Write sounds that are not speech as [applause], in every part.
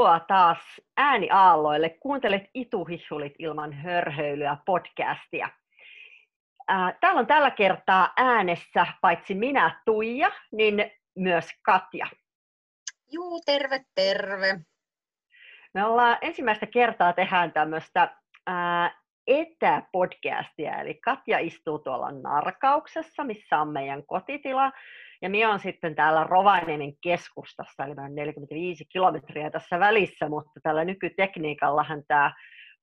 Tervetuloa taas ääniaalloille. Kuuntelet Ituhihulit ilman hörhöilyä podcastia. Täällä on tällä kertaa äänessä paitsi minä Tuija, niin myös Katja. Juu, terve, terve. Me ollaan ensimmäistä kertaa tehdään tämmöistä etäpodcastia, eli Katja istuu tuolla Narkauksessa, missä on meidän kotitila, ja minä olen sitten täällä Rovaniemen keskustassa, eli 45 kilometriä tässä välissä, mutta tällä nykytekniikallahan tämä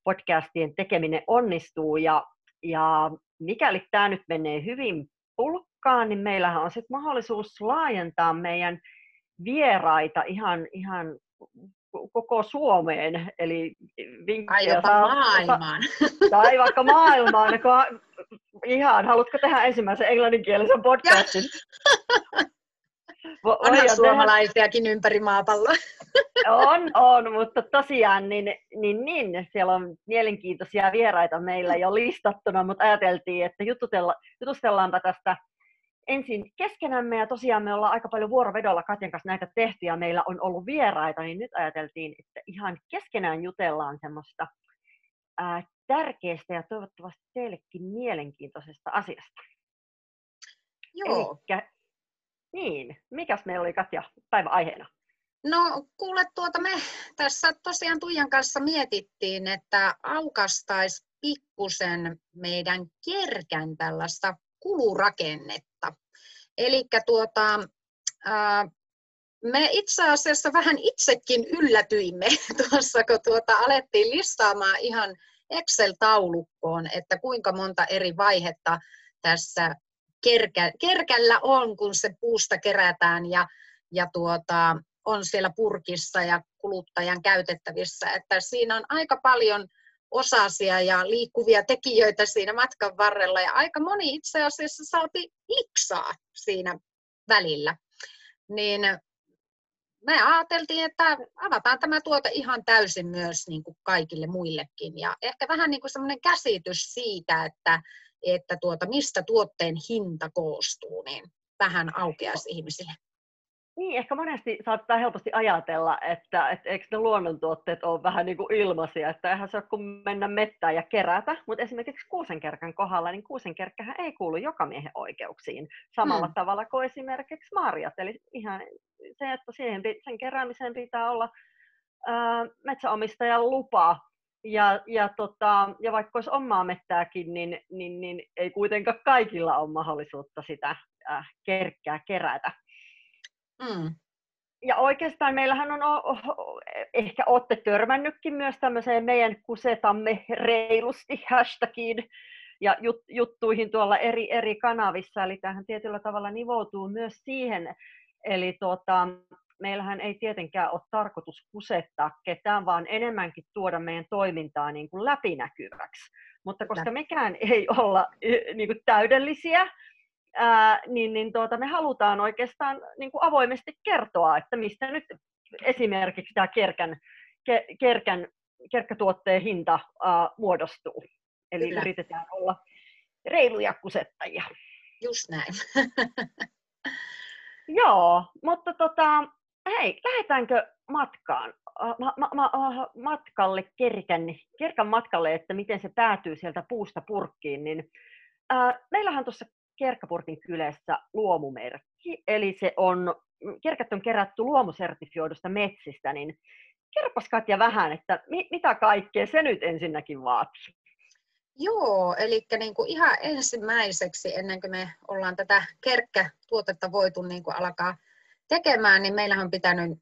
podcastien tekeminen onnistuu, ja, ja mikäli tämä nyt menee hyvin pulkkaan, niin meillähän on sitten mahdollisuus laajentaa meidän vieraita ihan, ihan koko Suomeen, eli vinkkejä saa, maailmaan. Tai vaikka maailmaan. [laughs] Ihan, haluatko tehdä ensimmäisen englanninkielisen podcastin? [laughs] Onhan suomalaisiakin tehdä. ympäri maapalloa. [laughs] On, on, mutta tosiaan niin, niin, niin, siellä on mielenkiintoisia vieraita meillä jo listattuna, mutta ajateltiin, että jututella, jutustellaanpa tästä ensin keskenämme, ja tosiaan me ollaan aika paljon vuorovedolla Katjan kanssa näitä tehty, ja meillä on ollut vieraita, niin nyt ajateltiin, että ihan keskenään jutellaan semmoista ää, tärkeästä ja toivottavasti teillekin mielenkiintoisesta asiasta. Joo. Elikkä, niin, mikäs meillä oli Katja päivän aiheena? No kuule, tuota me tässä tosiaan Tuijan kanssa mietittiin, että aukastaisi pikkusen meidän kerkän tällaista kulurakennetta. Eli tuota, me itse asiassa vähän itsekin yllätyimme [laughs] tuossa, kun tuota, alettiin listaamaan ihan Excel-taulukkoon, että kuinka monta eri vaihetta tässä kerkä, kerkällä on, kun se puusta kerätään ja, ja tuota, on siellä purkissa ja kuluttajan käytettävissä. Että siinä on aika paljon osasia ja liikkuvia tekijöitä siinä matkan varrella ja aika moni itse asiassa saati liksaa siinä välillä. Niin me ajateltiin, että avataan tämä tuote ihan täysin myös niin kuin kaikille muillekin. Ja ehkä vähän niin kuin semmoinen käsitys siitä, että, että tuota, mistä tuotteen hinta koostuu, niin vähän aukeaisi ihmisille. Niin, ehkä monesti saattaa helposti ajatella, että, että eikö ne luonnontuotteet ole vähän niin kuin ilmaisia, että eihän se ole kuin mennä mettään ja kerätä, mutta esimerkiksi kuusenkerkän kohdalla, niin kuusenkerkkähän ei kuulu joka miehen oikeuksiin samalla hmm. tavalla kuin esimerkiksi marjat, eli ihan se, että siihen, sen keräämiseen pitää olla ää, metsäomistajan lupa, ja, ja, tota, ja vaikka olisi omaa mettääkin, niin, niin, niin ei kuitenkaan kaikilla ole mahdollisuutta sitä äh, kerkkää kerätä. Mm. Ja oikeastaan meillähän on, ehkä olette törmännytkin myös tämmöiseen meidän kusetamme reilusti hashtagiin ja jut, juttuihin tuolla eri, eri kanavissa, eli tähän tietyllä tavalla nivoutuu myös siihen, eli tuota, meillähän ei tietenkään ole tarkoitus kusettaa ketään, vaan enemmänkin tuoda meidän toimintaa niin kuin läpinäkyväksi. Mutta koska mekään ei olla niin kuin täydellisiä, ää, niin, niin tuota, me halutaan oikeastaan niin kuin avoimesti kertoa, että mistä nyt esimerkiksi tämä kerkän, ke, kerkän, kerkkätuotteen hinta ää, muodostuu. Eli Kyllä. yritetään olla reiluja kusettajia. Just näin. [laughs] Joo, mutta tota, hei, lähdetäänkö matkaan? Ma, ma, ma, matkalle, kerkän, kerkän matkalle, että miten se päätyy sieltä puusta purkkiin, niin ää, meillähän tuossa Kerkkapurkin kylässä luomumerkki, eli se on, kerkat on kerätty luomusertifioidusta metsistä, niin kerropas Katja vähän, että mi, mitä kaikkea se nyt ensinnäkin vaatii? Joo, eli niin kuin ihan ensimmäiseksi, ennen kuin me ollaan tätä kerkkätuotetta voitu niin kuin alkaa tekemään, niin meillähän on pitänyt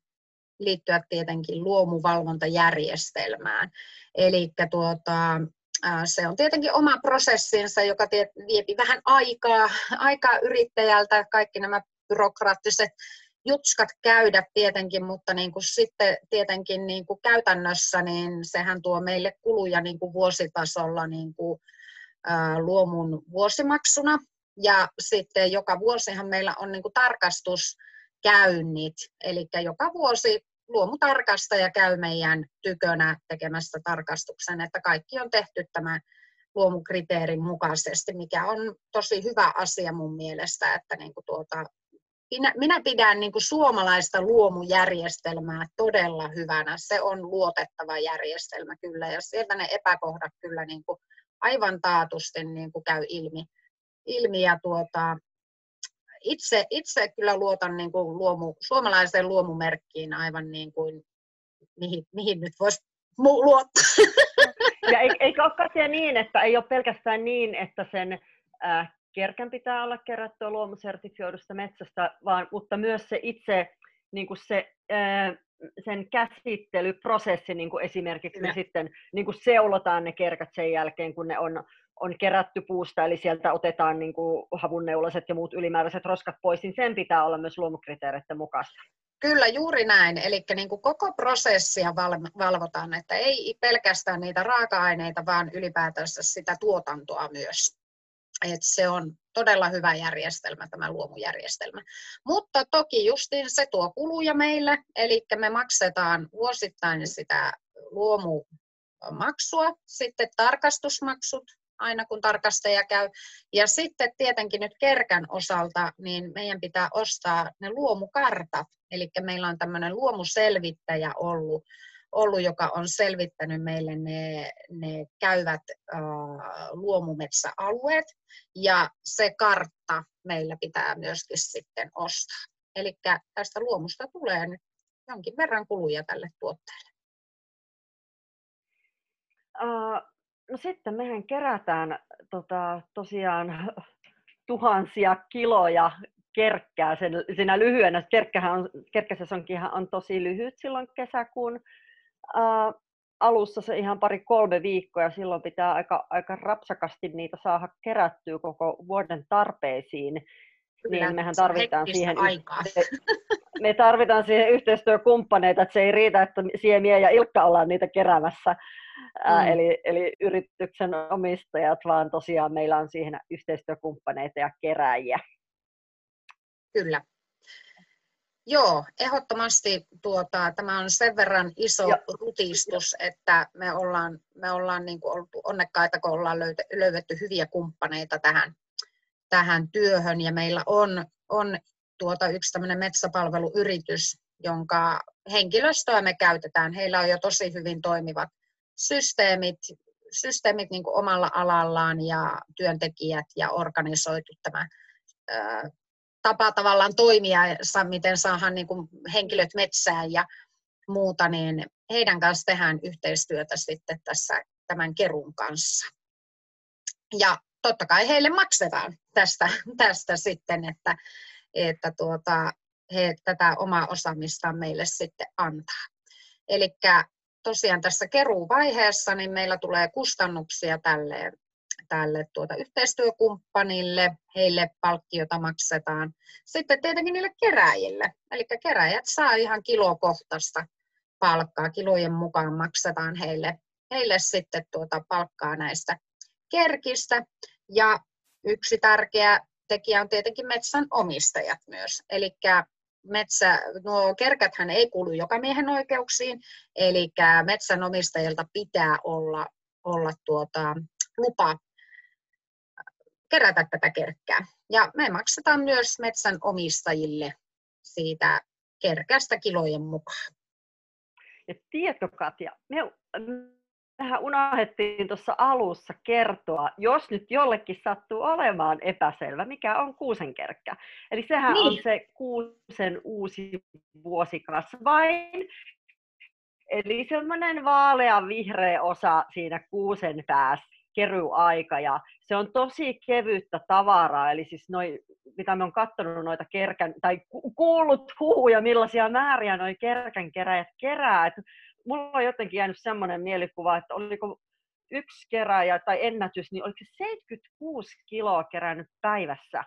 liittyä tietenkin luomuvalvontajärjestelmään. Eli tuota, se on tietenkin oma prosessinsa, joka viepi vähän aikaa, aikaa yrittäjältä, kaikki nämä byrokraattiset jutskat käydä tietenkin, mutta niin kuin sitten tietenkin niin kuin käytännössä niin sehän tuo meille kuluja niin kuin vuositasolla niin kuin, luomun vuosimaksuna. Ja sitten joka vuosihan meillä on niin kuin tarkastuskäynnit, eli joka vuosi luomutarkastaja käy meidän tykönä tekemässä tarkastuksen, että kaikki on tehty tämän luomukriteerin mukaisesti, mikä on tosi hyvä asia mun mielestä, että niin kuin tuota, minä, minä pidän niin kuin suomalaista luomujärjestelmää todella hyvänä. Se on luotettava järjestelmä kyllä ja sieltä ne epäkohdat kyllä niin kuin aivan taatusti niin kuin käy ilmi. ilmi ja tuota, itse, itse kyllä luotan niin kuin luomu, suomalaiseen luomumerkkiin aivan niin kuin mihin, mihin nyt voisi luottaa. Ja eikö ole niin, että ei ole pelkästään niin, että sen äh, kerkän pitää olla kerättyä luomusertifioidusta metsästä, vaan, mutta myös se itse niin kuin se, äh, sen käsittelyprosessi, niin kuin esimerkiksi me sitten niin kuin seulotaan ne kerkat sen jälkeen, kun ne on, on kerätty puusta, eli sieltä otetaan niin kuin havunneulaset ja muut ylimääräiset roskat pois, niin sen pitää olla myös luomukriteereiden mukaista. Kyllä, juuri näin. Eli niin kuin koko prosessia valvotaan, että ei pelkästään niitä raaka-aineita, vaan ylipäätänsä sitä tuotantoa myös. Et se on todella hyvä järjestelmä, tämä luomujärjestelmä. Mutta toki justiin se tuo kuluja meille, eli me maksetaan vuosittain sitä luomumaksua, sitten tarkastusmaksut, aina kun tarkastaja käy. Ja sitten tietenkin nyt kerkän osalta, niin meidän pitää ostaa ne luomukartat. Eli meillä on tämmöinen luomuselvittäjä ollut, ollut, joka on selvittänyt meille ne, ne käyvät äh, luomumetsäalueet. Ja se kartta meillä pitää myöskin sitten ostaa. Eli tästä luomusta tulee nyt jonkin verran kuluja tälle tuotteelle. Uh, No sitten mehän kerätään tota, tosiaan [laughs] tuhansia kiloja kerkkää sen, siinä lyhyenä. Kerkkähän on, kerkkäsesonkinhan on tosi lyhyt silloin kesäkuun ää, alussa se ihan pari kolme viikkoa ja silloin pitää aika, aika rapsakasti niitä saada kerättyä koko vuoden tarpeisiin. Kyllä, niin mehän tarvitaan siihen, aikaa. me tarvitaan siihen yhteistyökumppaneita, että se ei riitä, että Siemiä ja Ilkka ollaan niitä keräämässä, mm. eli, eli yrityksen omistajat, vaan tosiaan meillä on siihen yhteistyökumppaneita ja kerääjiä. Kyllä. Joo, ehdottomasti tuota, tämä on sen verran iso ja. rutistus, että me ollaan, me ollaan niin kuin oltu onnekkaita, kun ollaan löydetty hyviä kumppaneita tähän, tähän työhön. Ja meillä on, on tuota yksi tämmöinen metsäpalveluyritys, jonka henkilöstöä me käytetään. Heillä on jo tosi hyvin toimivat systeemit, systeemit niin kuin omalla alallaan ja työntekijät ja organisoitu tämä ää, tapa tavallaan toimia, miten saadaan niin kuin henkilöt metsään ja muuta, niin heidän kanssa tehdään yhteistyötä sitten tässä tämän kerun kanssa. Ja totta kai heille maksetaan tästä, [laughs] tästä sitten, että, että tuota, he tätä omaa osaamistaan meille sitten antaa. Eli tosiaan tässä keruuvaiheessa niin meillä tulee kustannuksia tälle, tälle tuota yhteistyökumppanille, heille palkkiota maksetaan. Sitten tietenkin niille keräjille, eli keräjät saa ihan kilokohtaista palkkaa, kilojen mukaan maksetaan heille, heille sitten tuota palkkaa näistä kerkistä. Ja yksi tärkeä tekijä on tietenkin metsän omistajat myös. Eli metsä, nuo kerkäthän ei kuulu joka miehen oikeuksiin, eli metsänomistajilta pitää olla, olla tuota, lupa kerätä tätä kerkkää. Ja me maksetaan myös metsän omistajille siitä kerkästä kilojen mukaan. Ja tieto Katja, me Tähän unohdettiin tuossa alussa kertoa, jos nyt jollekin sattuu olemaan epäselvä, mikä on kuusenkerkkä. Eli sehän niin. on se kuusen uusi vuosikasvain. Eli semmoinen vaalean vihreä osa siinä kuusen päässä keryaika ja se on tosi kevyttä tavaraa, eli siis noi, mitä me on katsonut noita kerkän, tai kuullut huhuja, millaisia määriä noi kerkän keräjät kerää, että mulla on jotenkin jäänyt semmoinen mielikuva, että oliko yksi keräjä tai ennätys, niin oliko se 76 kiloa kerännyt päivässä.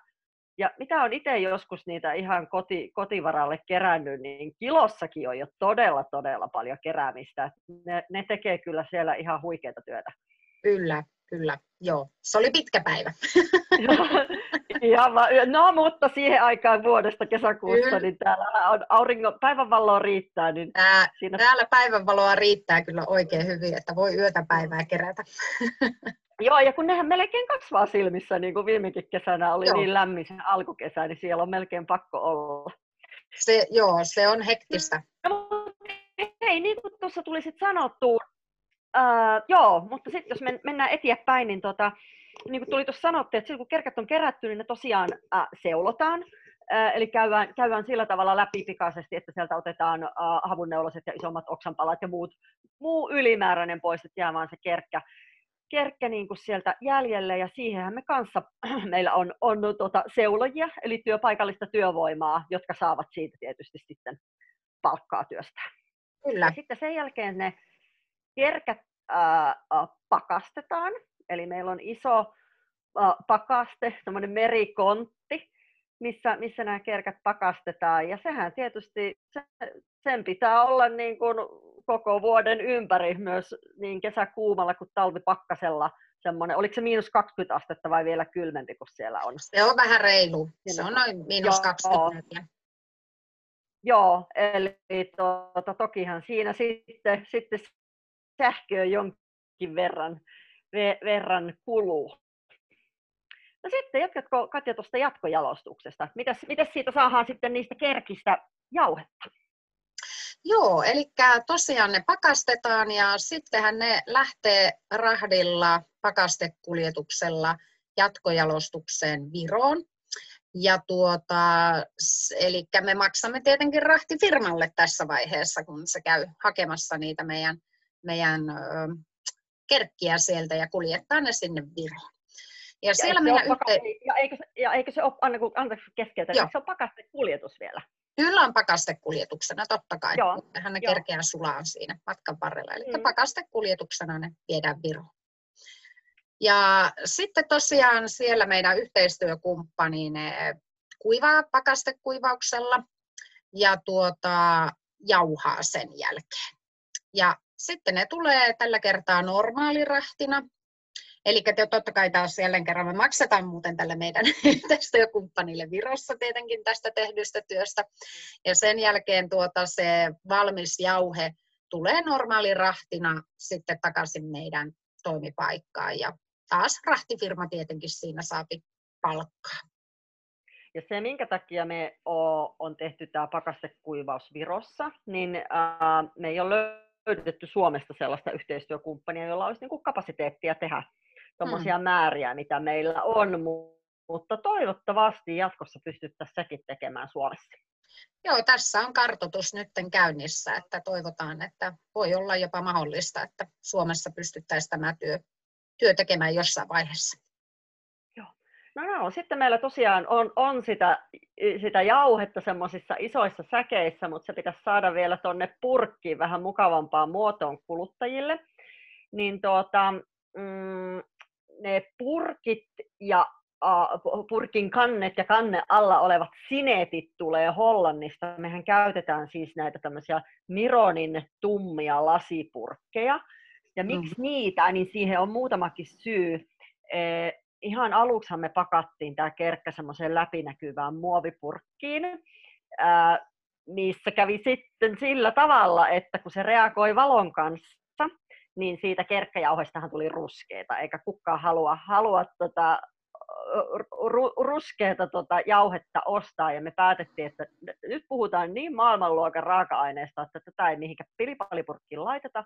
Ja mitä on itse joskus niitä ihan koti, kotivaralle kerännyt, niin kilossakin on jo todella, todella paljon keräämistä. Ne, ne tekee kyllä siellä ihan huikeita työtä. Kyllä, kyllä. Joo, se oli pitkä päivä. [laughs] [laughs] ja, no, mutta siihen aikaan vuodesta kesäkuussa, kyllä. niin täällä on auringon, päivänvaloa riittää. Niin Tää, siinä... Täällä päivänvaloa riittää kyllä oikein hyvin, että voi yötä päivää kerätä. [laughs] Joo, ja kun nehän melkein kasvaa silmissä, niin kuin viimekin kesänä oli Joo. niin lämmin se alkukesä, niin siellä on melkein pakko olla. Se, joo, se on hektistä. No, mutta hei, niin kuin tuossa tuli sitten sanottua, ää, joo, mutta sitten jos men, mennään eteenpäin, niin tota, niin kuin tuli tuossa sanottu, että silloin kun kerkat on kerätty, niin ne tosiaan ää, seulotaan. Ää, eli käydään, käydään sillä tavalla läpi pikaisesti, että sieltä otetaan ää, havunneulaset ja isommat oksanpalat ja muut, muu ylimääräinen pois, että jää vaan se kerkkä, kerkkä niin kuin sieltä jäljelle, ja siihenhän me kanssa, [clears throat] meillä on, on tota, seulojia, eli työpaikallista työvoimaa, jotka saavat siitä tietysti sitten palkkaa työstään. Kyllä. Ja sitten sen jälkeen ne kerkät ää, pakastetaan, eli meillä on iso ää, pakaste, semmoinen merikontti, missä, missä nämä kerkät pakastetaan. Ja sehän tietysti, se, sen pitää olla niin kuin koko vuoden ympäri myös niin kesäkuumalla kuin talvipakkasella semmoinen, oliko se miinus 20 astetta vai vielä kylmempi kuin siellä on? Se on vähän reilu. Se on noin miinus Joo. 24. Joo, eli tuota, tokihan siinä sitten, sitten sähköä jonkin verran, ve, verran kuluu. No sitten jatkatko Katja tuosta jatkojalostuksesta? Mitäs, mitäs siitä saadaan sitten niistä kerkistä jauhetta? Joo, eli tosiaan ne pakastetaan ja sittenhän ne lähtee rahdilla pakastekuljetuksella jatkojalostukseen Viroon. Ja tuota, eli me maksamme tietenkin rahtifirmalle tässä vaiheessa, kun se käy hakemassa niitä meidän, meidän kerkkiä sieltä ja kuljettaa ne sinne Viroon. Ja, ja siellä meidän yhteen... ja, eikö, ja eikö se ole, anna, kun, anteeksi keskeytä, eikö se ole pakastekuljetus vielä? Kyllä on pakastekuljetuksena, totta kai, Joo. mutta hän kerkeää sulaa siinä matkan varrella. Eli mm. pakastekuljetuksena ne viedään Viroon. Ja sitten tosiaan siellä meidän yhteistyökumppani ne kuivaa pakastekuivauksella ja tuota, jauhaa sen jälkeen. Ja sitten ne tulee tällä kertaa normaalirahtina. Eli totta kai taas jälleen kerran me maksetaan muuten tälle meidän [laughs] yhteistyökumppanille Virossa tietenkin tästä tehdystä työstä. Ja sen jälkeen tuota se valmis jauhe tulee normaalirahtina sitten takaisin meidän toimipaikkaan. Ja taas rahtifirma tietenkin siinä saapi palkkaa. Ja se, minkä takia me on tehty tämä pakastekuivaus Virossa, niin me ei ole löydetty Suomesta sellaista yhteistyökumppania, jolla olisi niin kuin kapasiteettia tehdä tuommoisia hmm. määriä, mitä meillä on, mutta toivottavasti jatkossa pystyttäisiin sekin tekemään Suomessa. Joo, tässä on kartoitus nyt käynnissä, että toivotaan, että voi olla jopa mahdollista, että Suomessa pystyttäisiin tämä työ työ tekemään jossain vaiheessa. Joo. No, no sitten meillä tosiaan on, on sitä, sitä jauhetta semmoisissa isoissa säkeissä, mutta se pitäisi saada vielä tuonne purkkiin vähän mukavampaan muotoon kuluttajille. Niin tuota, mm, ne purkit ja uh, purkin kannet ja kanne alla olevat sineetit tulee Hollannista. Mehän käytetään siis näitä tämmöisiä Mironin tummia lasipurkkeja. Ja miksi mm. niitä, niin siihen on muutamakin syy. Ihan aluksihan me pakattiin tämä kerkkä semmoiseen läpinäkyvään muovipurkkiin, eh, missä kävi sitten sillä tavalla, että kun se reagoi valon kanssa, niin siitä kerkkäjauhestahan tuli ruskeita, eikä kukaan halua, halua tota, ru, ruskeata tota jauhetta ostaa, ja me päätettiin, että nyt puhutaan niin maailmanluokan raaka-aineesta, että tätä ei mihinkään pilipalipurkkiin laiteta,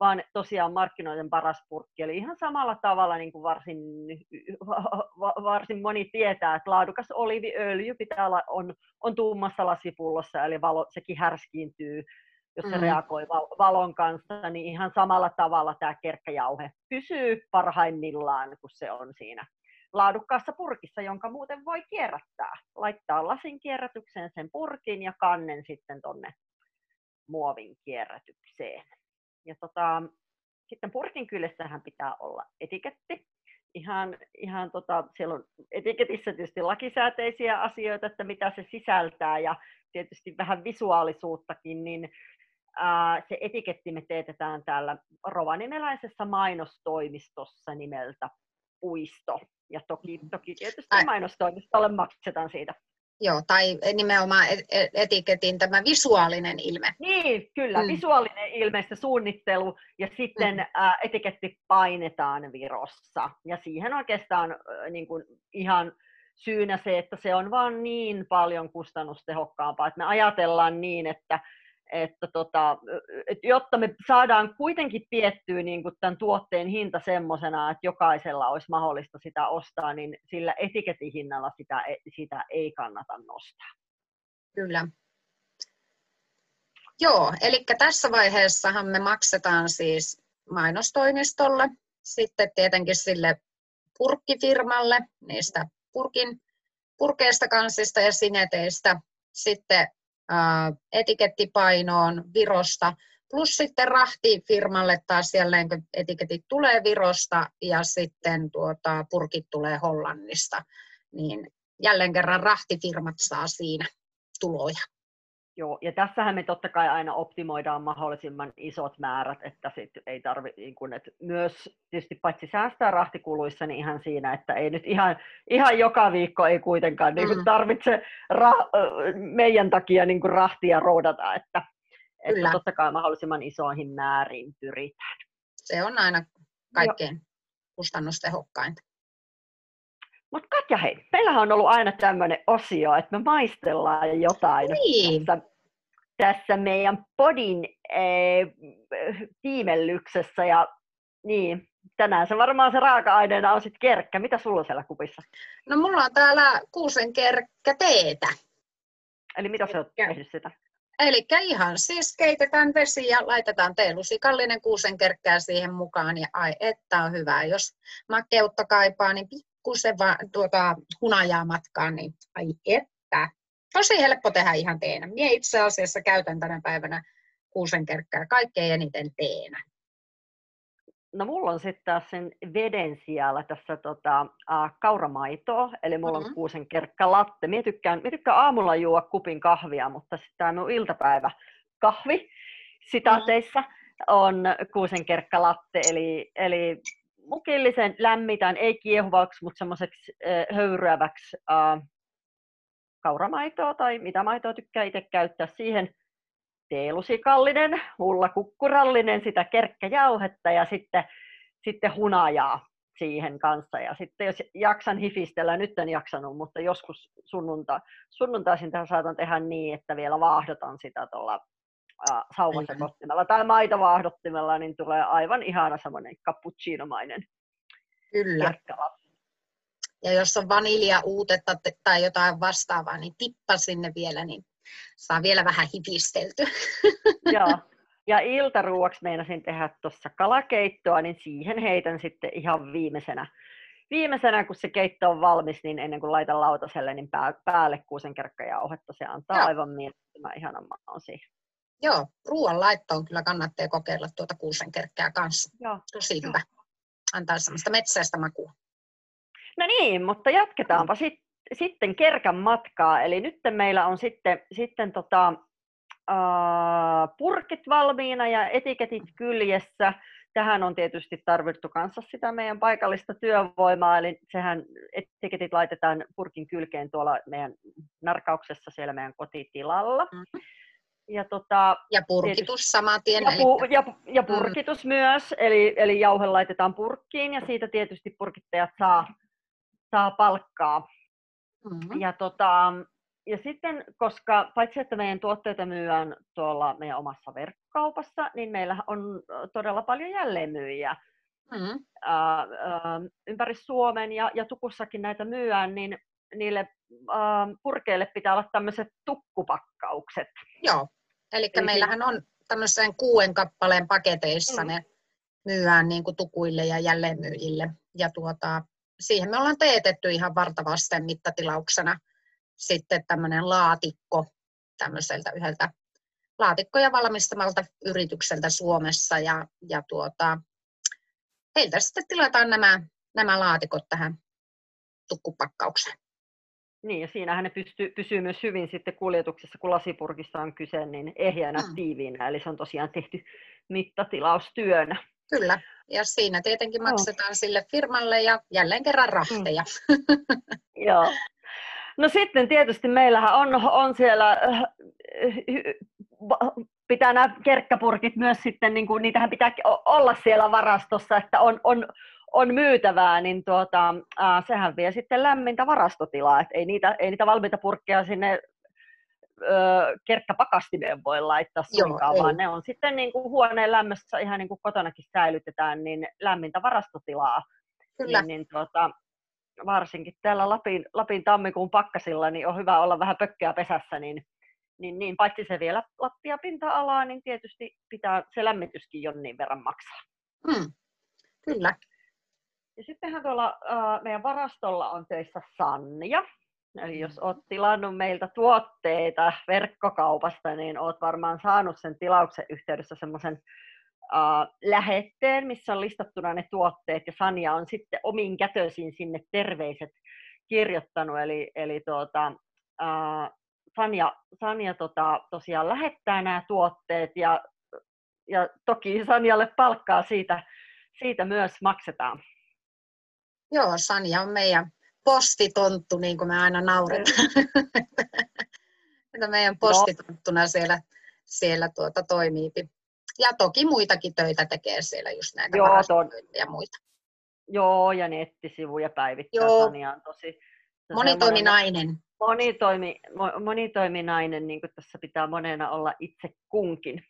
vaan tosiaan markkinoiden paras purkki. Eli ihan samalla tavalla niin kuin varsin, varsin moni tietää, että laadukas oliiviöljy pitää olla, on, on tummassa lasipullossa, eli valo, sekin härskiintyy, jos se mm. reagoi valon kanssa, niin ihan samalla tavalla tämä kerkkäjauhe pysyy parhaimmillaan, kun se on siinä laadukkaassa purkissa, jonka muuten voi kierrättää. Laittaa lasin kierrätykseen sen purkin ja kannen sitten tonne muovin kierrätykseen. Ja tota, sitten purkin kyljessähän pitää olla etiketti. Ihan, ihan tota, siellä on etiketissä tietysti lakisääteisiä asioita, että mitä se sisältää ja tietysti vähän visuaalisuuttakin, niin ää, se etiketti me teetetään täällä rovanimeläisessä mainostoimistossa nimeltä Puisto. Ja toki, toki tietysti mainostoimistolle maksetaan siitä Joo, tai nimenomaan etiketin tämä visuaalinen ilme. Niin, kyllä, mm. visuaalinen ilme, se suunnittelu ja sitten mm. ä, etiketti painetaan Virossa. Ja siihen oikeastaan ä, niin kuin ihan syynä se, että se on vaan niin paljon kustannustehokkaampaa, että me ajatellaan niin, että että tota, että jotta me saadaan kuitenkin piettyä niin tämän tuotteen hinta semmoisena, että jokaisella olisi mahdollista sitä ostaa, niin sillä etiketihinnalla sitä, e, sitä ei kannata nostaa. Kyllä. Joo, eli tässä vaiheessahan me maksetaan siis mainostoimistolle, sitten tietenkin sille purkkifirmalle niistä purkin, purkeista kansista ja sineteistä, sitten etikettipainoon Virosta, plus sitten rahtifirmalle taas jälleen, kun etiketit tulee Virosta ja sitten tuota, purkit tulee Hollannista, niin jälleen kerran rahtifirmat saa siinä tuloja. Joo, ja tässähän me totta kai aina optimoidaan mahdollisimman isot määrät, että sit ei tarvi, niin kun, että myös tietysti paitsi säästää rahtikuluissa, niin ihan siinä, että ei nyt ihan, ihan joka viikko ei kuitenkaan niin mm. tarvitse ra, meidän takia niin kuin rahtia roudata, että, että totta kai mahdollisimman isoihin määriin pyritään. Se on aina kaikkein Joo. kustannustehokkainta. Mutta Katja, hei, meillähän on ollut aina tämmöinen osio, että me maistellaan jotain niin. tässä, tässä meidän podin ee, tiimellyksessä. Ja niin, tänään se varmaan se raaka-aineena on sitten kerkkä. Mitä sulla on siellä kupissa? No mulla on täällä kuusen kerkkä teetä. Eli mitä sä oot tehnyt sitä? Eli ihan siis keitetään vesi ja laitetaan teelusikallinen kuusenkerkkää siihen mukaan ja ai että on hyvä. Jos makeutta kaipaa, niin pikkusen va, tuota, hunajaa matkaan, niin ai että. Tosi helppo tehdä ihan teenä. Mie itse asiassa käytän tänä päivänä kuusenkerkkää kaikkein eniten teenä. No mulla on sitten taas sen veden siellä tässä tota, äh, kauramaitoa, eli mulla mm-hmm. on kuusenkerkkä latte. Mie tykkään, mie tykkään aamulla juo kupin kahvia, mutta sitten tämä mun iltapäivä kahvi sitaateissa mm-hmm. on kuusenkerkkä latte, eli, eli mukillisen lämmitän, ei kiehuvaksi, mutta semmoiseksi äh, höyryäväksi äh, kauramaitoa tai mitä maitoa tykkää itse käyttää siihen teelusikallinen, hullakukkurallinen, sitä kerkkäjauhetta ja sitten, sitten hunajaa siihen kanssa. Ja sitten jos jaksan hifistellä, nyt en jaksanut, mutta joskus sunnunta, sunnuntaisin tähän saatan tehdä niin, että vielä vaahdotan sitä tuolla äh, sauvasekottimella tai maitovaahdottimella, niin tulee aivan ihana semmoinen cappuccinomainen Kyllä. Ja jos on vanilja uutetta tai jotain vastaavaa, niin tippa sinne vielä, niin saa vielä vähän hipistelty. [laughs] Joo. Ja iltaruuaksi meinasin tehdä tuossa kalakeittoa, niin siihen heitän sitten ihan viimeisenä, viimeisenä, kun se keitto on valmis, niin ennen kuin laitan lautaselle, niin päälle kuusenkerkkajauhetta. Se antaa Joo. aivan mielettömän ihanan maun siihen. Joo, ruoan laittoon kyllä kannattaa kokeilla tuota kuusenkerkkää kanssa. Joo. Tosi hyvä. Antaa semmoista metsäistä makua. No niin, mutta jatketaanpa mm. sitten sitten kerkan matkaa. Eli nyt meillä on sitten, sitten tota, uh, purkit valmiina ja etiketit kyljessä. Tähän on tietysti tarvittu kanssa sitä meidän paikallista työvoimaa, eli sehän etiketit laitetaan purkin kylkeen tuolla meidän narkauksessa siellä meidän kotitilalla. Mm-hmm. Ja, tota, ja purkitus tietysti, saman tien. Ja, pu, ja, ja mm. purkitus mm. myös, eli, eli jauhe laitetaan purkkiin ja siitä tietysti purkittajat saa, saa palkkaa. Mm-hmm. Ja, tota, ja sitten, koska paitsi että meidän tuotteita myydään tuolla meidän omassa verkkokaupassa, niin meillä on todella paljon jälleenmyyjiä mm-hmm. ää, ää, ympäri Suomen ja, ja Tukussakin näitä myydään, niin niille ää, purkeille pitää olla tämmöiset tukkupakkaukset. Joo, eli meillähän on tämmöisen kuuden kappaleen paketeissa mm. ne myydään niin kuin tukuille ja jälleenmyyjille. Ja tuota, siihen me ollaan teetetty ihan vartavasten mittatilauksena sitten tämmöinen laatikko tämmöiseltä yhdeltä laatikkoja valmistamalta yritykseltä Suomessa ja, ja tuota, heiltä sitten tilataan nämä, nämä laatikot tähän tukkupakkaukseen. Niin, ja siinähän ne pystyy, pysyy myös hyvin sitten kuljetuksessa, kun lasipurkista on kyse, niin ehjänä hmm. tiiviinä, eli se on tosiaan tehty mittatilaustyönä. Kyllä, ja siinä tietenkin maksetaan oh. sille firmalle ja jälleen kerran rahteja. Mm. [laughs] Joo. No sitten tietysti meillähän on, on siellä, pitää nämä kerkkapurkit myös sitten, niin kuin, niitähän pitää olla siellä varastossa, että on, on, on myytävää, niin tuota, äh, sehän vie sitten lämmintä varastotilaa, että ei niitä, ei niitä valmiita purkkeja sinne kerkkapakastimeen voi laittaa suinkaan, vaan ne on sitten niin kuin huoneen lämmössä ihan niin kuin kotonakin säilytetään, niin lämmintä varastotilaa. Kyllä. Niin, niin tuota, varsinkin täällä Lapin, Lapin tammikuun pakkasilla, niin on hyvä olla vähän pökkeä pesässä, niin, niin, niin paitsi se vielä lattia pinta-alaa, niin tietysti pitää se lämmityskin jonnin verran maksaa. Hmm. Kyllä. Ja sittenhän tuolla äh, meidän varastolla on töissä Sanja. Eli jos olet tilannut meiltä tuotteita verkkokaupasta, niin olet varmaan saanut sen tilauksen yhteydessä semmoisen uh, lähetteen, missä on listattuna ne tuotteet, ja Sanja on sitten omin kätöisin sinne terveiset kirjoittanut, eli, eli tuota, uh, Sanja, Sanja tota, tosiaan lähettää nämä tuotteet, ja, ja toki Sanjalle palkkaa siitä, siitä myös maksetaan. Joo, Sanja on meidän postitonttu, niin kuin me aina nauretaan. [laughs] Että meidän postitonttuna siellä, siellä tuota toimii. Ja toki muitakin töitä tekee siellä, just näitä Joo, ja muita. Joo, ja nettisivuja päivittää Joo. Sania on tosi... Monitoiminainen. Monitoimi, monitoiminainen, niin kuin tässä pitää monena olla itse kunkin.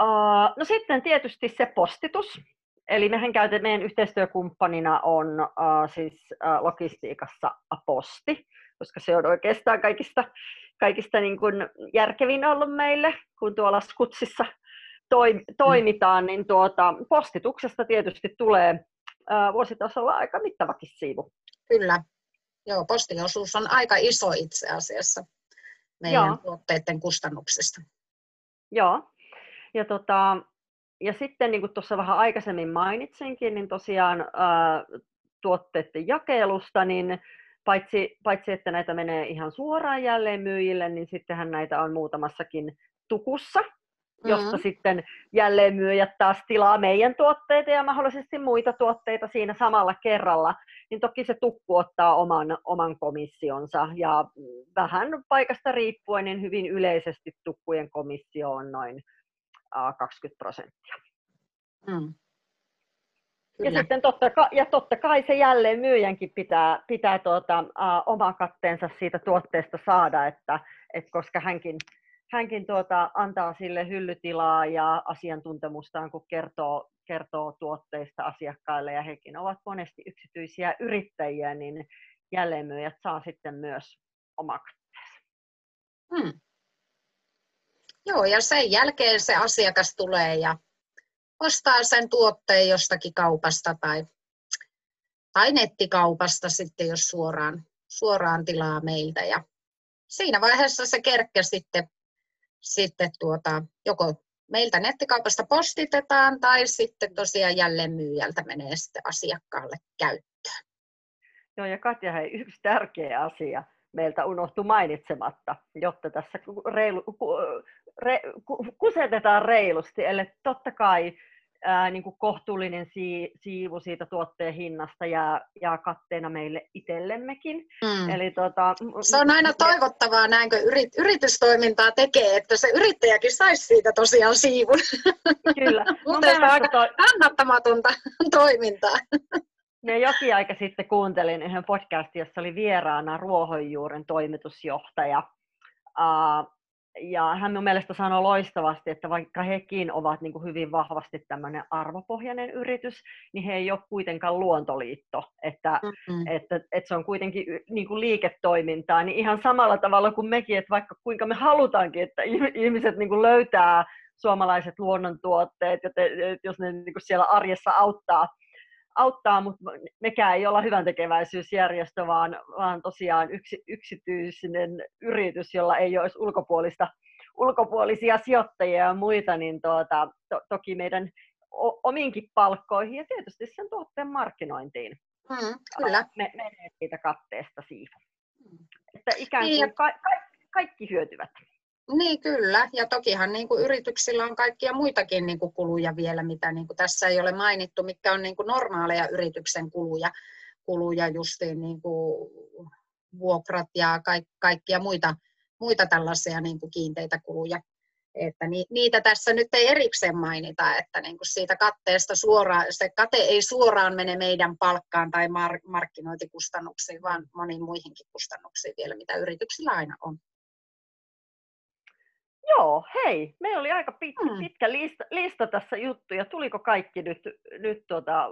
Uh, no sitten tietysti se postitus. Eli mehän käytetään, meidän yhteistyökumppanina on uh, siis uh, logistiikassa Aposti, koska se on oikeastaan kaikista, kaikista niin kuin järkevin ollut meille, kun tuolla Skutsissa toi, toimitaan, niin tuota, postituksesta tietysti tulee uh, vuositasolla aika mittavakin siivu. Kyllä. Joo, postiosuus on aika iso itse asiassa meidän Joo. tuotteiden kustannuksista. Joo. Ja tota, ja sitten niin kuin tuossa vähän aikaisemmin mainitsinkin, niin tosiaan ää, tuotteiden jakelusta, niin paitsi, paitsi että näitä menee ihan suoraan jälleen myyjille, niin sittenhän näitä on muutamassakin tukussa, josta mm-hmm. sitten jälleenmyyjät taas tilaa meidän tuotteita ja mahdollisesti muita tuotteita siinä samalla kerralla, niin toki se tukku ottaa oman, oman komissionsa ja vähän paikasta riippuen, niin hyvin yleisesti tukkujen komissio on noin 20 prosenttia. Mm. Ja sitten totta kai, ja totta kai se jälleen myyjänkin pitää, pitää tuota, uh, oma katteensa siitä tuotteesta saada, että, et koska hänkin, hänkin tuota, antaa sille hyllytilaa ja asiantuntemustaan, kun kertoo, kertoo tuotteista asiakkaille, ja hekin ovat monesti yksityisiä yrittäjiä, niin jälleenmyyjät saa sitten myös oma katteensa. Hmm. Joo, ja sen jälkeen se asiakas tulee ja ostaa sen tuotteen jostakin kaupasta tai, tai nettikaupasta sitten, jos suoraan, suoraan tilaa meiltä. Ja siinä vaiheessa se kerkkä sitten, sitten tuota, joko meiltä nettikaupasta postitetaan tai sitten tosiaan jälleen myyjältä menee sitten asiakkaalle käyttöön. Joo, ja Katja, hei, yksi tärkeä asia meiltä unohtui mainitsematta, jotta tässä reilu, re, kusetetaan reilusti. Eli totta kai ää, niin kuin kohtuullinen si, siivu siitä tuotteen hinnasta jää, jää katteena meille itsellemmekin. Mm. Eli, tota, se on aina toivottavaa, näinkö yrit, yritystoimintaa tekee, että se yrittäjäkin saisi siitä tosiaan siivun. Kyllä. [laughs] Mutta se on aika toi... kannattamatonta [laughs] toimintaa. Ne jokin aika sitten kuuntelin yhden podcastin, jossa oli vieraana Ruohonjuuren toimitusjohtaja. Uh, ja hän mun mielestä sanoi loistavasti, että vaikka hekin ovat niin kuin hyvin vahvasti tämmöinen arvopohjainen yritys, niin he ei ole kuitenkaan luontoliitto, että, mm-hmm. että, että se on kuitenkin niin kuin liiketoimintaa, niin ihan samalla tavalla kuin mekin, että vaikka kuinka me halutaankin, että ihmiset niin kuin löytää suomalaiset luonnontuotteet, jos ne niin kuin siellä arjessa auttaa, auttaa, mutta mekään ei olla hyvän tekeväisyysjärjestö, vaan, vaan tosiaan yksi, yksityinen yritys, jolla ei olisi ulkopuolista, ulkopuolisia sijoittajia ja muita, niin tuota, to, toki meidän omiinkin palkkoihin ja tietysti sen tuotteen markkinointiin. Mm, kyllä. Me, menee siitä katteesta siivu. Mm. Että ikään kuin niin, ka- ka- kaikki hyötyvät. Niin kyllä, ja tokihan niin kuin yrityksillä on kaikkia muitakin niin kuin kuluja vielä, mitä niin kuin tässä ei ole mainittu, mitkä on niin kuin normaaleja yrityksen kuluja, kuluja justiin niin kuin vuokrat ja kaik, kaikkia muita, muita tällaisia niin kuin kiinteitä kuluja. Että ni, niitä tässä nyt ei erikseen mainita, että niin kuin siitä katteesta suoraan, se kate ei suoraan mene meidän palkkaan tai mar, markkinointikustannuksiin, vaan moniin muihinkin kustannuksiin vielä, mitä yrityksillä aina on. Joo, hei, meillä oli aika pitkä, hmm. pitkä lista, lista tässä juttuja. Tuliko kaikki nyt, nyt tuota,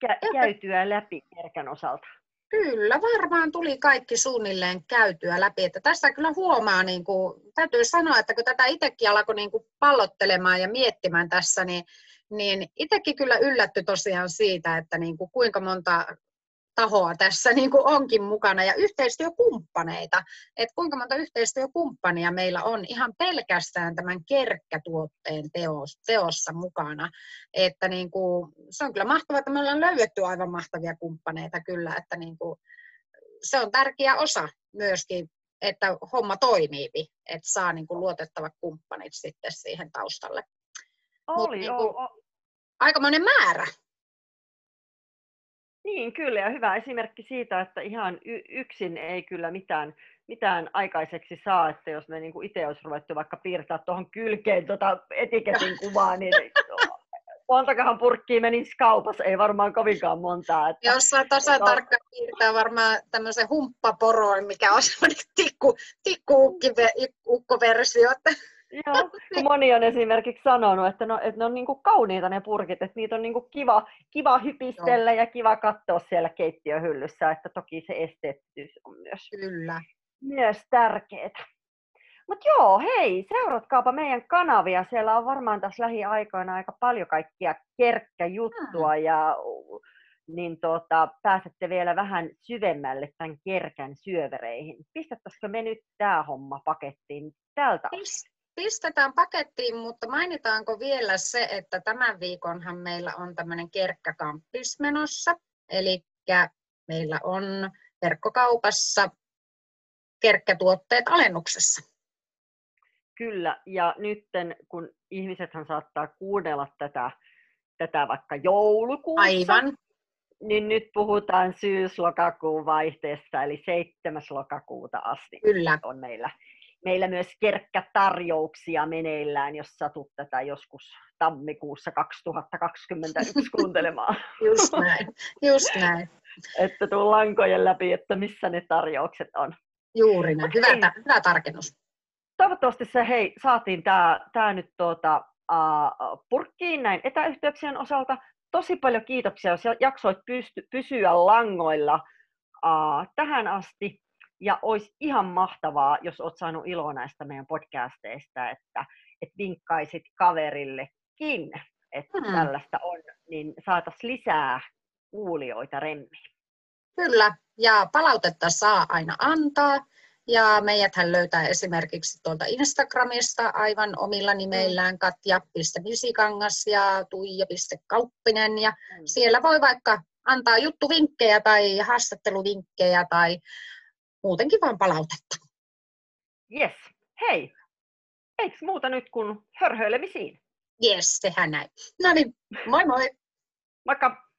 kä, käytyä läpi Kerkän osalta? Kyllä, varmaan tuli kaikki suunnilleen käytyä läpi. Että tässä kyllä huomaa, niin kuin, täytyy sanoa, että kun tätä itsekin alkoi niin kuin pallottelemaan ja miettimään tässä, niin, niin itsekin kyllä yllätty tosiaan siitä, että niin kuin kuinka monta tahoa tässä [laughs] niin kuin onkin mukana ja yhteistyökumppaneita. Että kuinka monta yhteistyökumppania meillä on ihan pelkästään tämän kerkkätuotteen teossa mukana. Että niin kuin, se on kyllä mahtavaa, että me ollaan löydetty aivan mahtavia kumppaneita kyllä, että niin kuin, se on tärkeä osa myöskin, että homma toimii, että saa niin kuin luotettavat kumppanit sitten siihen taustalle. Oli, Mut, niin kuin, o, o. aikamoinen määrä niin, kyllä, ja hyvä esimerkki siitä, että ihan y- yksin ei kyllä mitään, mitään aikaiseksi saa, että jos me niin itse olisi ruvettu vaikka piirtää tuohon kylkeen tuota etiketin kuvaa, niin montakahan purkkiä menisi kaupassa, ei varmaan kovinkaan montaa. Että, Jos saa tasan no. tarkkaan piirtää varmaan tämmöisen humppaporoin, mikä on semmoinen tikku, tikku-ukko-versio. Joo, [laughs] kun moni on esimerkiksi sanonut, että, no, että ne on niin kuin kauniita ne purkit, että niitä on niin kuin kiva, kiva hypistellä Joo. ja kiva katsoa siellä keittiöhyllyssä, että toki se esteettisyys on myös, Kyllä. myös tärkeää. Mutta joo, hei, seuratkaapa meidän kanavia. Siellä on varmaan tässä lähiaikoina aika paljon kaikkia kerkkäjuttua hmm. ja niin tota, pääsette vielä vähän syvemmälle tämän kerkän syövereihin. Pistettäisikö me nyt tämä homma pakettiin tältä? Pistetään pakettiin, mutta mainitaanko vielä se, että tämän viikonhan meillä on tämmöinen kerkkäkamppis menossa. Eli meillä on verkkokaupassa kerkkätuotteet alennuksessa. Kyllä, ja nyt kun ihmisethän saattaa kuunnella tätä, tätä vaikka joulukuussa, Aivan. niin nyt puhutaan syys-lokakuun vaihteessa, eli 7. lokakuuta asti Kyllä. on meillä meillä myös kerkkätarjouksia meneillään, jos satut tätä joskus tammikuussa 2021 [laughs] kuuntelemaan. Just näin, just näin. että tuu lankojen läpi, että missä ne tarjoukset on. Juuri näin, hyvä, hei, hyvä tarkennus. Toivottavasti se, hei, saatiin tämä tää nyt tuota, uh, purkkiin näin etäyhteyksien osalta. Tosi paljon kiitoksia, jos jaksoit pysty, pysyä langoilla uh, tähän asti. Ja olisi ihan mahtavaa, jos olet saanut iloa näistä meidän podcasteista, että, että vinkkaisit kaverillekin, että hmm. tällaista on, niin saataisiin lisää kuulijoita remmiin. Kyllä, ja palautetta saa aina antaa. Ja meidäthän löytää esimerkiksi tuolta Instagramista aivan omilla nimeillään katja.visikangas ja tuija.kauppinen. Ja hmm. siellä voi vaikka antaa juttuvinkkejä tai haastatteluvinkkejä tai muutenkin vaan palautetta. Yes. Hei, eikö muuta nyt kuin hörhöilemisiin? Yes, tehdään näin. No niin, moi moi! Moikka!